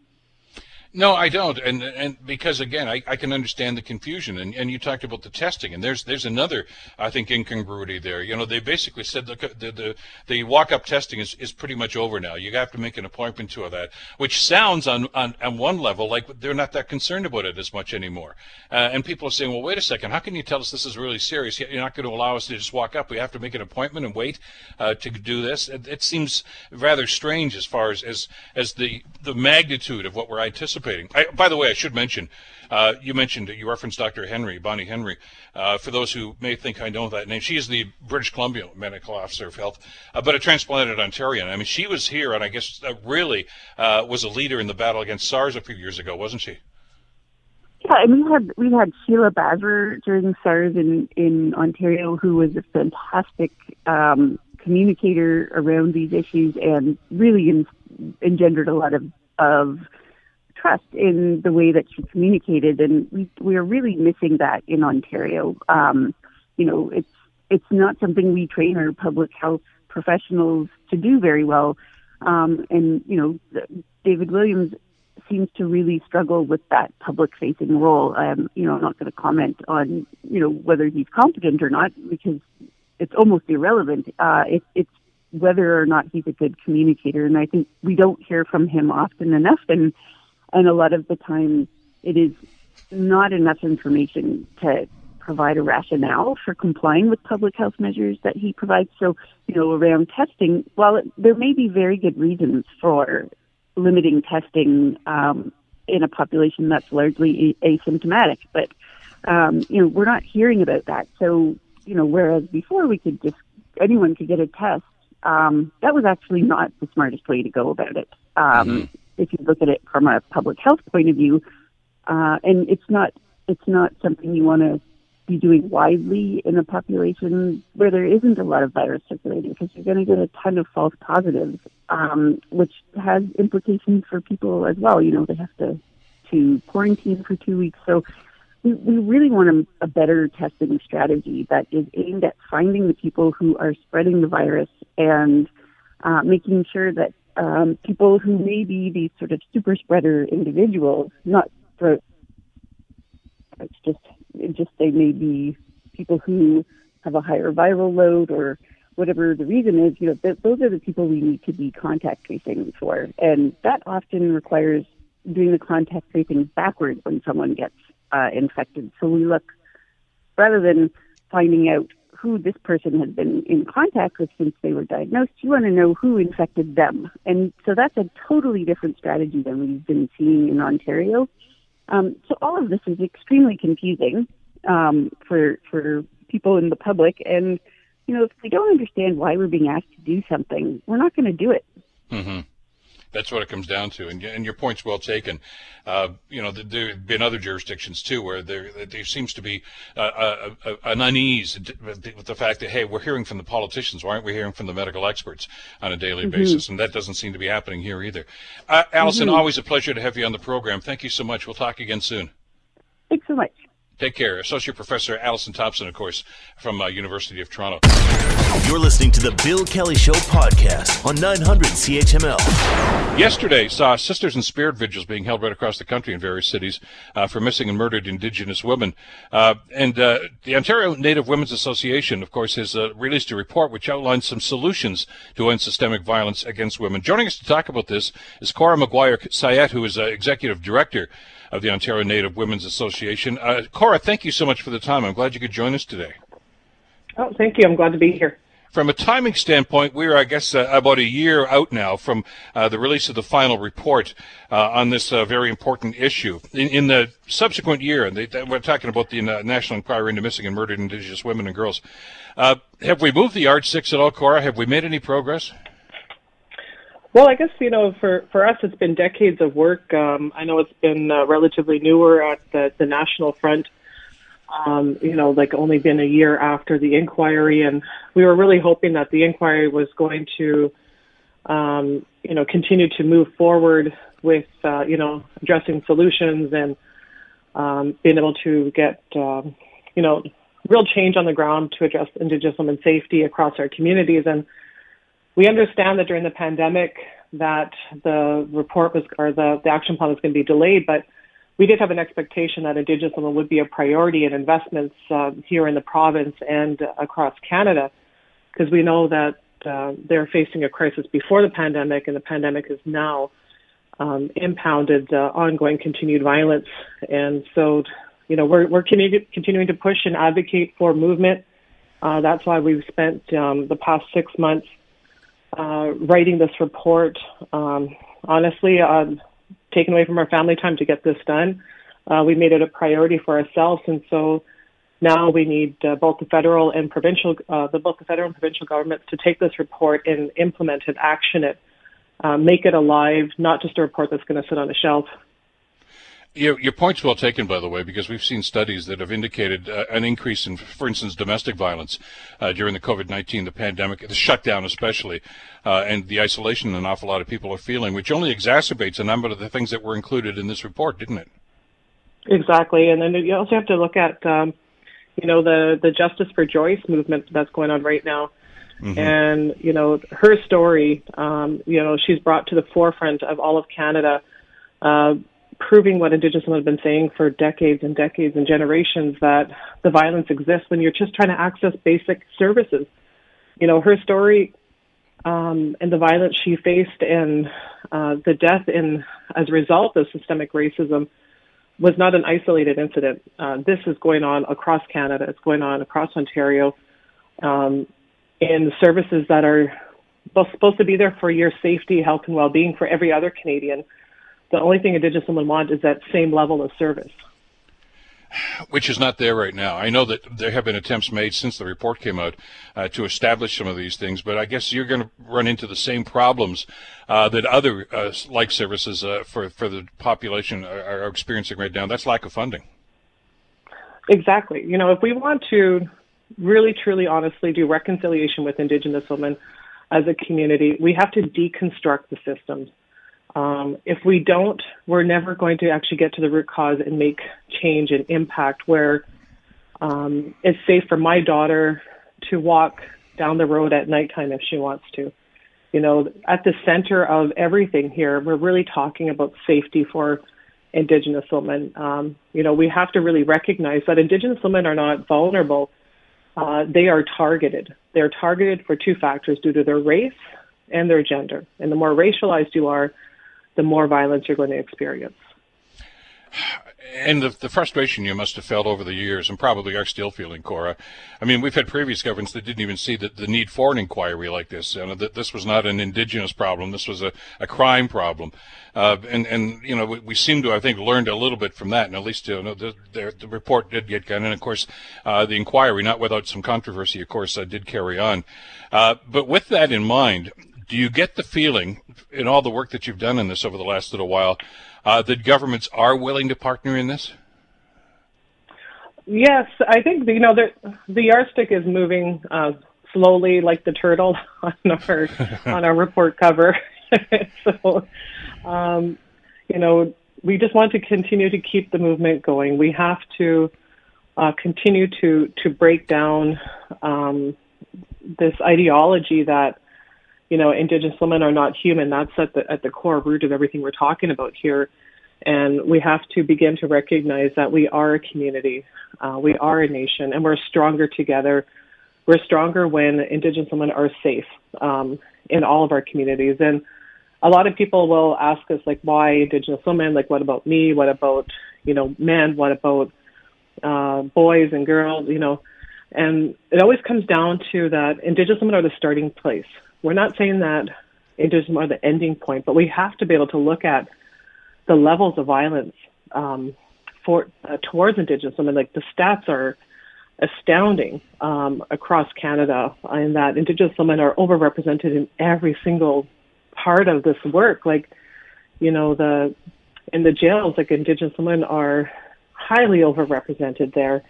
[SPEAKER 1] No, I don't, and and because again, I, I can understand the confusion, and, and you talked about the testing, and there's there's another I think incongruity there. You know, they basically said the the the, the walk up testing is, is pretty much over now. You have to make an appointment to that, which sounds on on, on one level like they're not that concerned about it as much anymore. Uh, and people are saying, well, wait a second, how can you tell us this is really serious? You're not going to allow us to just walk up. We have to make an appointment and wait uh, to do this. It, it seems rather strange as far as as as the the magnitude of what we're anticipating participating. I, by the way, I should mention, uh, you mentioned, you referenced Dr. Henry, Bonnie Henry. Uh, for those who may think I know that name, she is the British Columbia Medical Officer of Health, uh, but a transplanted Ontarian. I mean, she was here, and I guess really uh, was a leader in the battle against SARS a few years ago, wasn't she?
[SPEAKER 6] Yeah, and we had we had Sheela Basrur during SARS in in Ontario, who was a fantastic um, communicator around these issues and really in, engendered a lot of of trust in the way that she communicated, and we we are really missing that in Ontario. Um, you know, it's it's not something we train our public health professionals to do very well. Um, and you know, David Williams seems to really struggle with that public-facing role. Um, you know, I'm not going to comment on you know whether he's competent or not because it's almost irrelevant. Uh, it, it's whether or not he's a good communicator, and I think we don't hear from him often enough. And and a lot of the time it is not enough information to provide a rationale for complying with public health measures that he provides. So, you know, around testing, while it, there may be very good reasons for limiting testing um, in a population that's largely asymptomatic, but um, you know, we're not hearing about that. So, you know, whereas before we could just anyone could get a test, um, that was actually not the smartest way to go about it. Um, mm-hmm if you look at it from a public health point of view. Uh, and it's not it's not something you want to be doing widely in a population where there isn't a lot of virus circulating because you're going to get a ton of false positives, um, which has implications for people as well. You know, they have to to quarantine for two weeks. So we, really want a, a better testing strategy that is aimed at finding the people who are spreading the virus and uh, making sure that um, people who may be these sort of super spreader individuals, not for it's just it just they may be people who have a higher viral load or whatever the reason is, you know, th- those are the people we need to be contact tracing for. And that often requires doing the contact tracing backwards when someone gets uh, infected. So we look, rather than finding out who this person has been in contact with since they were diagnosed. You want to know who infected them. And so that's a totally different strategy than we've been seeing in Ontario. Um, so all of this is extremely confusing um, for for people in the public. And you know, if we don't understand why we're being asked to do something, we're not going to do it.
[SPEAKER 1] Mm-hmm. That's what it comes down to, and, and your point's well taken. Uh, you know, there have been other jurisdictions too where there there seems to be a, a, an unease with the fact that hey, we're hearing from the politicians, why aren't we hearing from the medical experts on a daily mm-hmm. basis? And that doesn't seem to be happening here either. Uh, Alison, mm-hmm. always a pleasure to have you on the program. Thank you so much. We'll talk again soon.
[SPEAKER 6] Thanks so much.
[SPEAKER 1] Take care. Associate Professor Alison Thompson, of course, from uh, University of Toronto.
[SPEAKER 2] You're listening to the Bill Kelly Show podcast on 900 CHML.
[SPEAKER 1] Yesterday saw Sisters in Spirit vigils being held right across the country in various cities uh, for missing and murdered Indigenous women. Uh, and uh, the Ontario Native Women's Association, of course, has uh, released a report which outlines some solutions to end systemic violence against women. Joining us to talk about this is Cora McGuire-Cyrette, who is uh, Executive Director of the Ontario Native Women's Association. Uh, Cora, thank you so much for the time. I'm glad you could join us today.
[SPEAKER 7] Oh, thank you. I'm glad to be here.
[SPEAKER 1] From a timing standpoint, we're, I guess, uh, about a year out now from uh, the release of the final report uh, on this uh, very important issue. In, in, the subsequent year, and they, we're talking about the uh, National Inquiry into Missing and Murdered Indigenous Women and Girls, uh, have we moved the yardsticks at all, Cora? Have we made any progress?
[SPEAKER 7] Well, I guess you know, for for us, it's been decades of work. Um, I know it's been uh, relatively newer at the the national front. Um, you know, like only been a year after the inquiry, and we were really hoping that the inquiry was going to, um, you know, continue to move forward with, uh, you know, addressing solutions and um, being able to get, um, you know, real change on the ground to address Indigenous women's safety across our communities. And we understand that during the pandemic that the report was or the, the action plan was going to be delayed, but we did have an expectation that Indigenous women would be a priority in investments uh, here in the province and across Canada, because we know that uh, they're facing a crisis before the pandemic, and the pandemic is now um, impounded uh, ongoing continued violence. And so, you know, we're, we're continuing to push and advocate for movement. Uh, that's why we've spent um, the past six months uh, writing this report. Um, honestly, uh, taken away from our family time to get this done. Uh, we made it a priority for ourselves, and so now we need uh, both the federal and provincial, uh, the, both the federal and provincial governments to take this report and implement it, action it, uh, make it alive, not just a report that's going to sit on a shelf.
[SPEAKER 1] Your, your point's well taken, by the way, because we've seen studies that have indicated uh, an increase in, for instance, domestic violence uh, during the COVID-19, the pandemic, the shutdown especially, uh, and the isolation an awful lot of people are feeling, which only exacerbates a number of the things that were included in this report, didn't it?
[SPEAKER 7] Exactly, and then you also have to look at, um, you know, the the Justice for Joyce movement that's going on right now. Mm-hmm. And you know her story, um, you know, she's brought to the forefront of all of Canada uh, proving what Indigenous women have been saying for decades and decades and generations that the violence exists when you're just trying to access basic services. You know, her story um, and the violence she faced and uh, the death in as a result of systemic racism was not an isolated incident. Uh, this is going on across Canada. It's going on across Ontario. Um, in services that are supposed to be there for your safety, health, and well-being for every other Canadian the only thing Indigenous women want is that same level of service.
[SPEAKER 1] Which is not there right now. I know that there have been attempts made since the report came out uh, to establish some of these things, but I guess you're going to run into the same problems uh, that other uh, like services uh, for for the population are, are experiencing right now. That's lack of funding.
[SPEAKER 7] Exactly. You know, if we want to really, truly, honestly do reconciliation with Indigenous women as a community, we have to deconstruct the systems um, if we don't, we're never going to actually get to the root cause and make change and impact where um, it's safe for my daughter to walk down the road at nighttime if she wants to. You know, at the center of everything here, we're really talking about safety for Indigenous women. Um, you know, we have to really recognize that Indigenous women are not vulnerable. Uh, they are targeted. They're targeted for two factors due to their race and their gender. And the more racialized you are, the more violence you're going to experience.
[SPEAKER 1] and the, the frustration you must have felt over the years, and probably are still feeling, Cora. I mean, we've had previous governments that didn't even see the, the need for an inquiry like this. You know, that this was not an indigenous problem. This was a, a crime problem. Uh, and, and, you know, we, we, seem to, I think, learned a little bit from that. And at least, you know, the, the, the report did get done. And of course, uh, the inquiry, not without some controversy, of course, uh, did carry on. Uh, but with that in mind, do you get the feeling in all the work that you've done in this over the last little while uh, that governments are willing to partner in this?
[SPEAKER 7] Yes, I think you know the the yardstick is moving uh, slowly, like the turtle on our on our report cover. so, um, you know, we just want to continue to keep the movement going. We have to uh, continue to to break down um, this ideology that you know, Indigenous women are not human. That's at the at the core root of everything we're talking about here. And we have to begin to recognize that we are a community, uh, we are a nation, and we're stronger together. We're stronger when Indigenous women are safe um, in all of our communities. And a lot of people will ask us, like, why Indigenous women? Like, what about me? What about, you know, men? What about uh, boys and girls? You know, and it always comes down to that Indigenous women are the starting place. We're not saying that Indigenous are the ending point, but we have to be able to look at the levels of violence um, for uh, towards Indigenous women. Like the stats are astounding um, across Canada, in that Indigenous women are overrepresented in every single part of this work. Like, you know, the in the jails, like Indigenous women are highly overrepresented there.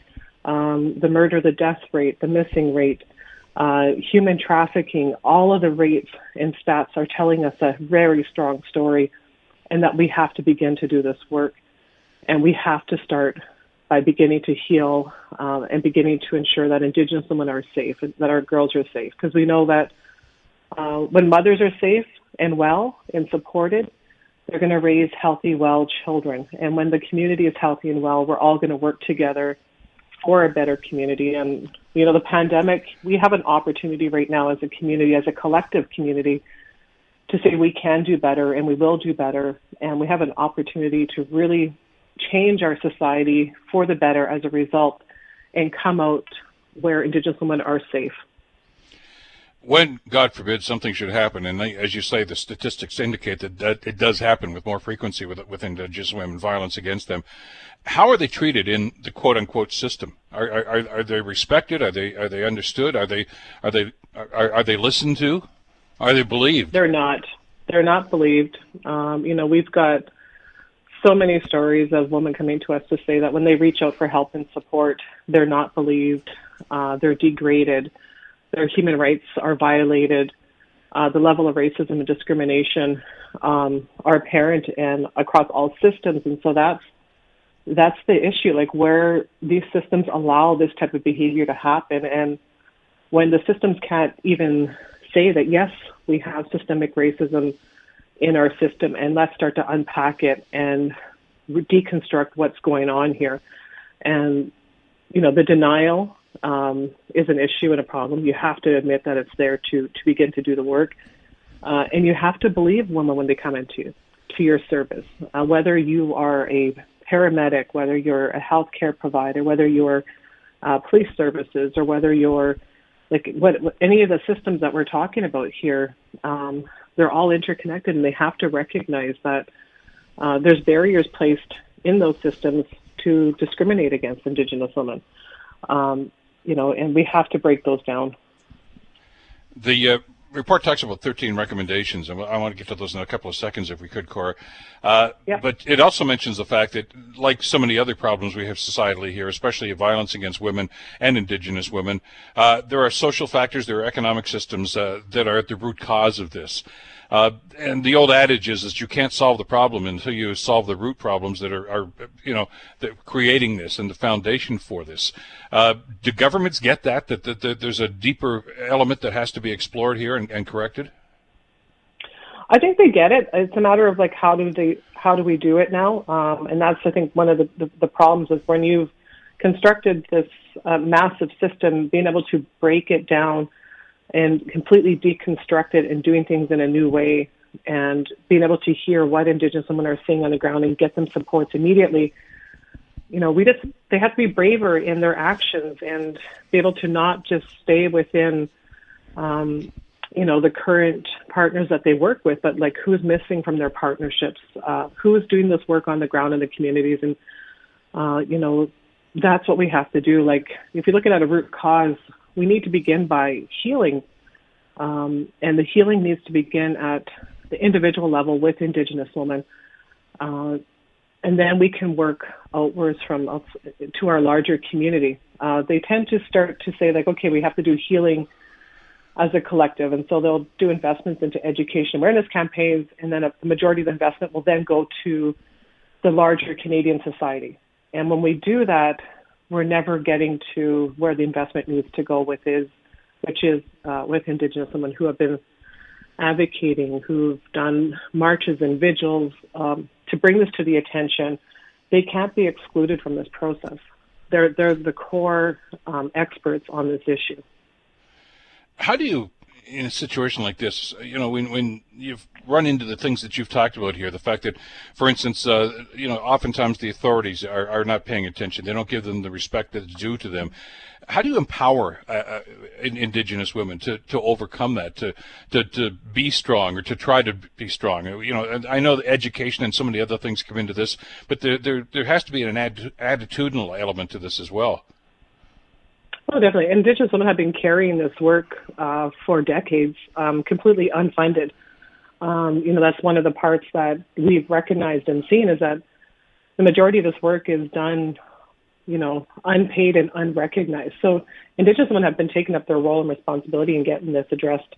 [SPEAKER 7] Um, the murder, the death rate, the missing rate, uh, human trafficking, all of the rates and stats are telling us a very strong story, and that we have to begin to do this work. And we have to start by beginning to heal uh, and beginning to ensure that Indigenous women are safe, and that our girls are safe. Because we know that uh, when mothers are safe and well and supported, they're going to raise healthy, well children. And when the community is healthy and well, we're all going to work together for a better community. And, you know, the pandemic, we have an opportunity right now as a community, as a collective community, to say we can do better and we will do better. And we have an opportunity to really change our society for the better as a result and come out where Indigenous women are safe
[SPEAKER 1] when, God forbid, something should happen, and as you say, the statistics indicate that, that it does happen with more frequency with, with Indigenous women, violence against them. How are they treated in the quote unquote system? Are, are, are they respected? Are they are they understood? Are they are they are, are they listened to? Are they believed?
[SPEAKER 7] They're not. They're not believed. Um, you know, we've got so many stories of women coming to us to say that when they reach out for help and support, they're not believed. Uh, they're degraded their human rights are violated, uh, the level of racism and discrimination um, are apparent and across all systems, and so that's that's the issue. Like where these systems allow this type of behavior to happen, and when the systems can't even say that yes, we have systemic racism in our system, and let's start to unpack it and deconstruct what's going on here, and you know the denial um, is an issue and a problem. You have to admit that it's there to to begin to do the work, uh, and you have to believe women when they come into to your service. Uh, whether you are a paramedic, whether you're a healthcare provider, whether you're uh, police services, or whether you're like what, what, any of the systems that we're talking about here, um, they're all interconnected, and they have to recognize that uh, there's barriers placed in those systems to discriminate against Indigenous women. Um, you know, and we have to break those down.
[SPEAKER 1] The uh, report talks about 13 recommendations, and I want to get to those in a couple of seconds if we could, Cora. Uh, yeah. But it also mentions the fact that, like so many other problems we have societally here, especially violence against women and Indigenous women, uh, there are social factors, there are economic systems uh, that are at the root cause of this. Uh, and the old adage is that you can't solve the problem until you solve the root problems that are, are you know, that creating this and the foundation for this. Uh, do governments get that, that, that, that, there's a deeper element that has to be explored here and, and corrected?
[SPEAKER 7] I think they get it. It's a matter of like how do they how do we do it now? Um, and that's I think one of the, the, the problems is when you've constructed this uh, massive system, being able to break it down and completely deconstructed and doing things in a new way and being able to hear what Indigenous women are seeing on the ground and get them supports immediately. You know, we just they have to be braver in their actions and be able to not just stay within, um, you know, the current partners that they work with, but like who's missing from their partnerships, uh, who is doing this work on the ground in the communities, and uh, you know, that's what we have to do. Like, if you're looking at a root cause, we need to begin by healing um, and the healing needs to begin at the individual level with Indigenous women. Uh, and then we can work outwards from uh, to our larger community. Uh, they tend to start to say like, okay, we have to do healing as a collective, and so they'll do investments into education awareness campaigns, and then a, the majority of the investment will then go to the larger Canadian society. And when we do that, we're never getting to where the investment needs to go with is which is uh, with Indigenous women who have been advocating, who've done marches and vigils um, to bring this to the attention. They can't be excluded from this process. They're they're the core um, experts on this issue.
[SPEAKER 1] How do you in a situation like this, you know, when when you've run into the things that you've talked about here, the fact that, for instance, uh, you know, oftentimes the authorities are, are not paying attention. They don't give them the respect that's due to them. How do you empower uh, uh Indigenous women to, to overcome that, to, to to be strong or to try to be strong? You know, I know education and of the other things come into this, but there there, there has to be an ad, attitudinal element to this as well.
[SPEAKER 7] Oh, definitely. Indigenous women have been carrying this work uh, for decades, um, completely unfunded. Um, you know, that's one of the parts that we've recognized and seen is that the majority of this work is done, you know, unpaid and unrecognized. So Indigenous women have been taking up their role and responsibility in getting this addressed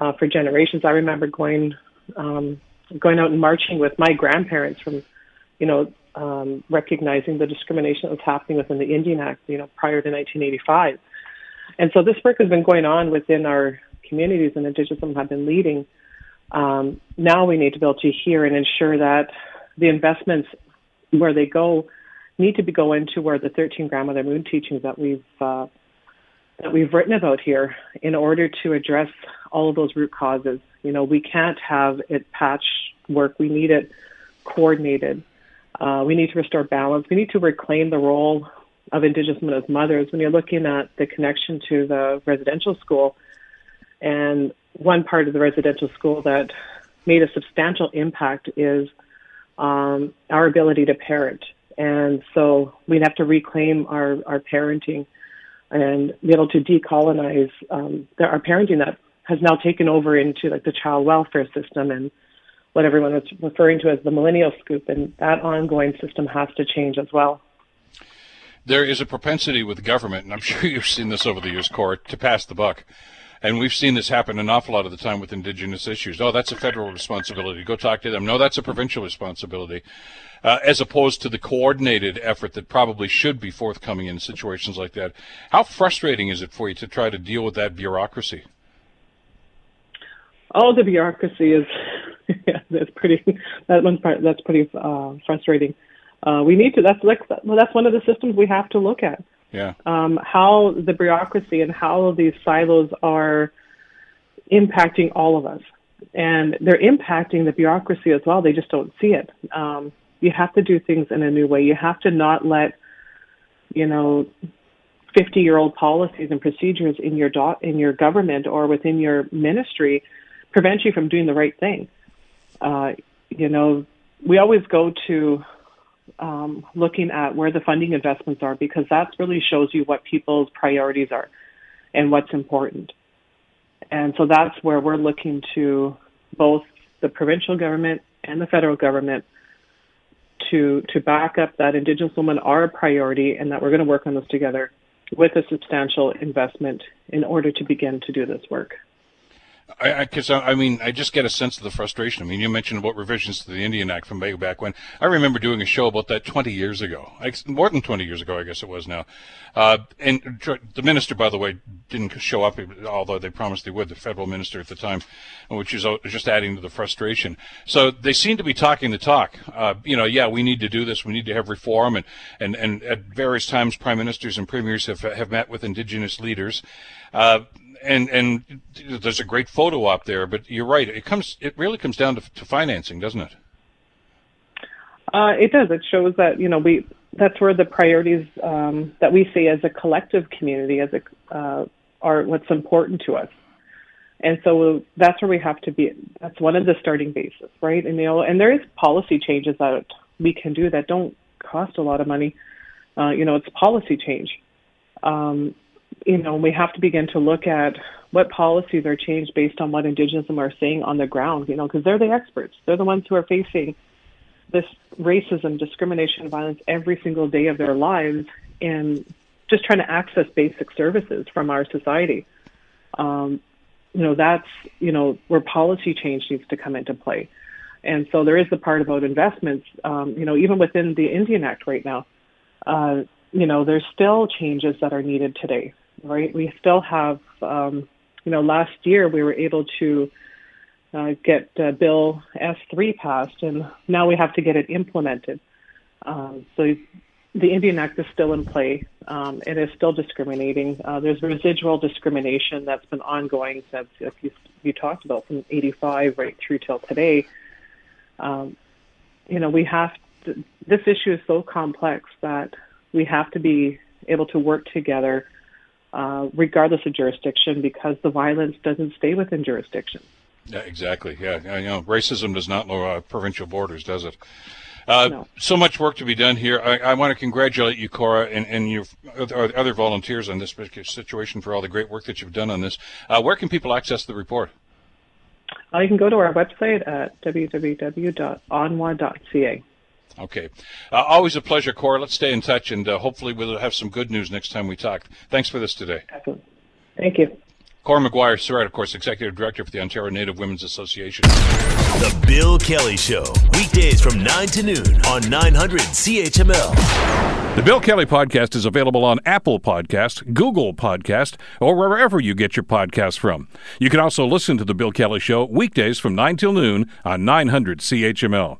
[SPEAKER 7] uh, for generations. I remember going um, going out and marching with my grandparents from, you know, um, recognizing the discrimination that was happening within the Indian Act, you know, prior to 1985. And so this work has been going on within our communities, and Indigenous have been leading. Um, now we need to be able to hear and ensure that the investments where they go need to be going to where the 13 grandmother moon teachings that we've uh, that we've written about here in order to address all of those root causes. You know, we can't have it patch work. We need it coordinated. Uh, we need to restore balance. We need to reclaim the role of Indigenous women as mothers. When you're looking at the connection to the residential school, and one part of the residential school that made a substantial impact is um, our ability to parent. And so we'd have to reclaim our, our parenting and be able to decolonize um, the, our parenting that has now taken over into like the child welfare system and what everyone is referring to as the millennial scoop, and that ongoing system has to change as well.
[SPEAKER 1] There is a propensity with government, and I'm sure you've seen this over the years, Cora, to pass the buck. And we've seen this happen an awful lot of the time with indigenous issues. Oh, that's a federal responsibility. Go talk to them. No, that's a provincial responsibility. Uh, as opposed to the coordinated effort that probably should be forthcoming in situations like that. How frustrating is it for you to try to deal with that bureaucracy?
[SPEAKER 7] All the bureaucracy is yeah, that's pretty. That one's part. That's pretty uh, frustrating. Uh, we need to. That's like. Well, that's one of the systems we have to look at.
[SPEAKER 1] Yeah.
[SPEAKER 7] Um, how the bureaucracy and how these silos are impacting all of us, and they're impacting the bureaucracy as well. They just don't see it. Um, you have to do things in a new way. You have to not let, you know, 50 year old policies and procedures in your do- in your government or within your ministry prevent you from doing the right thing uh, you know, we always go to um, looking at where the funding investments are because that really shows you what people's priorities are and what's important. And so that's where we're looking to both the provincial government and the federal government to to back up that Indigenous women are a priority and that we're going to work on this together with a substantial investment in order to begin to do this work.
[SPEAKER 1] Because I, I, I, mean, I just get a sense of the frustration. I mean, you mentioned about revisions to the Indian Act from way back when. I remember doing a show about that 20 years ago, more than 20 years ago, I guess it was now. Uh, and the minister, by the way, didn't show up, although they promised they would. The federal minister at the time, which is just adding to the frustration. So they seem to be talking the talk. Uh, you know, yeah, we need to do this. We need to have reform, and and and at various times, prime ministers and premiers have have met with indigenous leaders. Uh, and and there's a great photo op there, but you're right. It comes. It really comes down to, to financing, doesn't it?
[SPEAKER 7] Uh, it does. It shows that you know we that's where the priorities um, that we see as a collective community as a uh, are what's important to us. And so that's where we have to be. That's one of the starting bases, right? And you know, and there is policy changes that we can do that don't cost a lot of money. Uh, you know, it's policy change. Um, you know, we have to begin to look at what policies are changed based on what Indigenous are saying on the ground. You know, because they're the experts. They're the ones who are facing this racism, discrimination, violence every single day of their lives, and just trying to access basic services from our society. Um, you know, that's, you know, where policy change needs to come into play. And so there is the part about investments, um, you know, even within the Indian Act right now, uh, you know, there's still changes that are needed today, right? We still have, um, you know, last year we were able to uh, get uh, Bill S3 passed, and now we have to get it implemented. Um, so the Indian Act is still in play. Um, it is still discriminating. Uh, there's residual discrimination that's been ongoing since, you, you talked about, from 85 right through till today. Um, you know, we have to, this issue is so complex that we have to be able to work together uh, regardless of jurisdiction because the violence doesn't stay within jurisdiction.
[SPEAKER 1] Yeah, exactly. Yeah, I know. Racism does not know uh, provincial borders, does it? Uh, no. So much work to be done here. I, I want to congratulate you, Cora, and, and your other volunteers on this particular situation for all the great work that you've done on this. Uh, where can people access the report?
[SPEAKER 7] Uh, you can go to our website at www.onwa.ca.
[SPEAKER 1] Okay. Uh, always a pleasure, Cora. Let's stay in touch, and uh, hopefully we'll have some good news next time we talk. Thanks for this today.
[SPEAKER 7] Excellent. Thank you.
[SPEAKER 1] Cora McGuire Cyrette, of course, Executive Director for the Ontario Native Women's Association.
[SPEAKER 2] The Bill Kelly Show, weekdays from 9 to noon on 900 CHML.
[SPEAKER 1] The Bill Kelly Podcast is available on Apple Podcast, Google Podcast, or wherever you get your podcasts from. You can also listen to The Bill Kelly Show weekdays from 9 till noon on 900 CHML.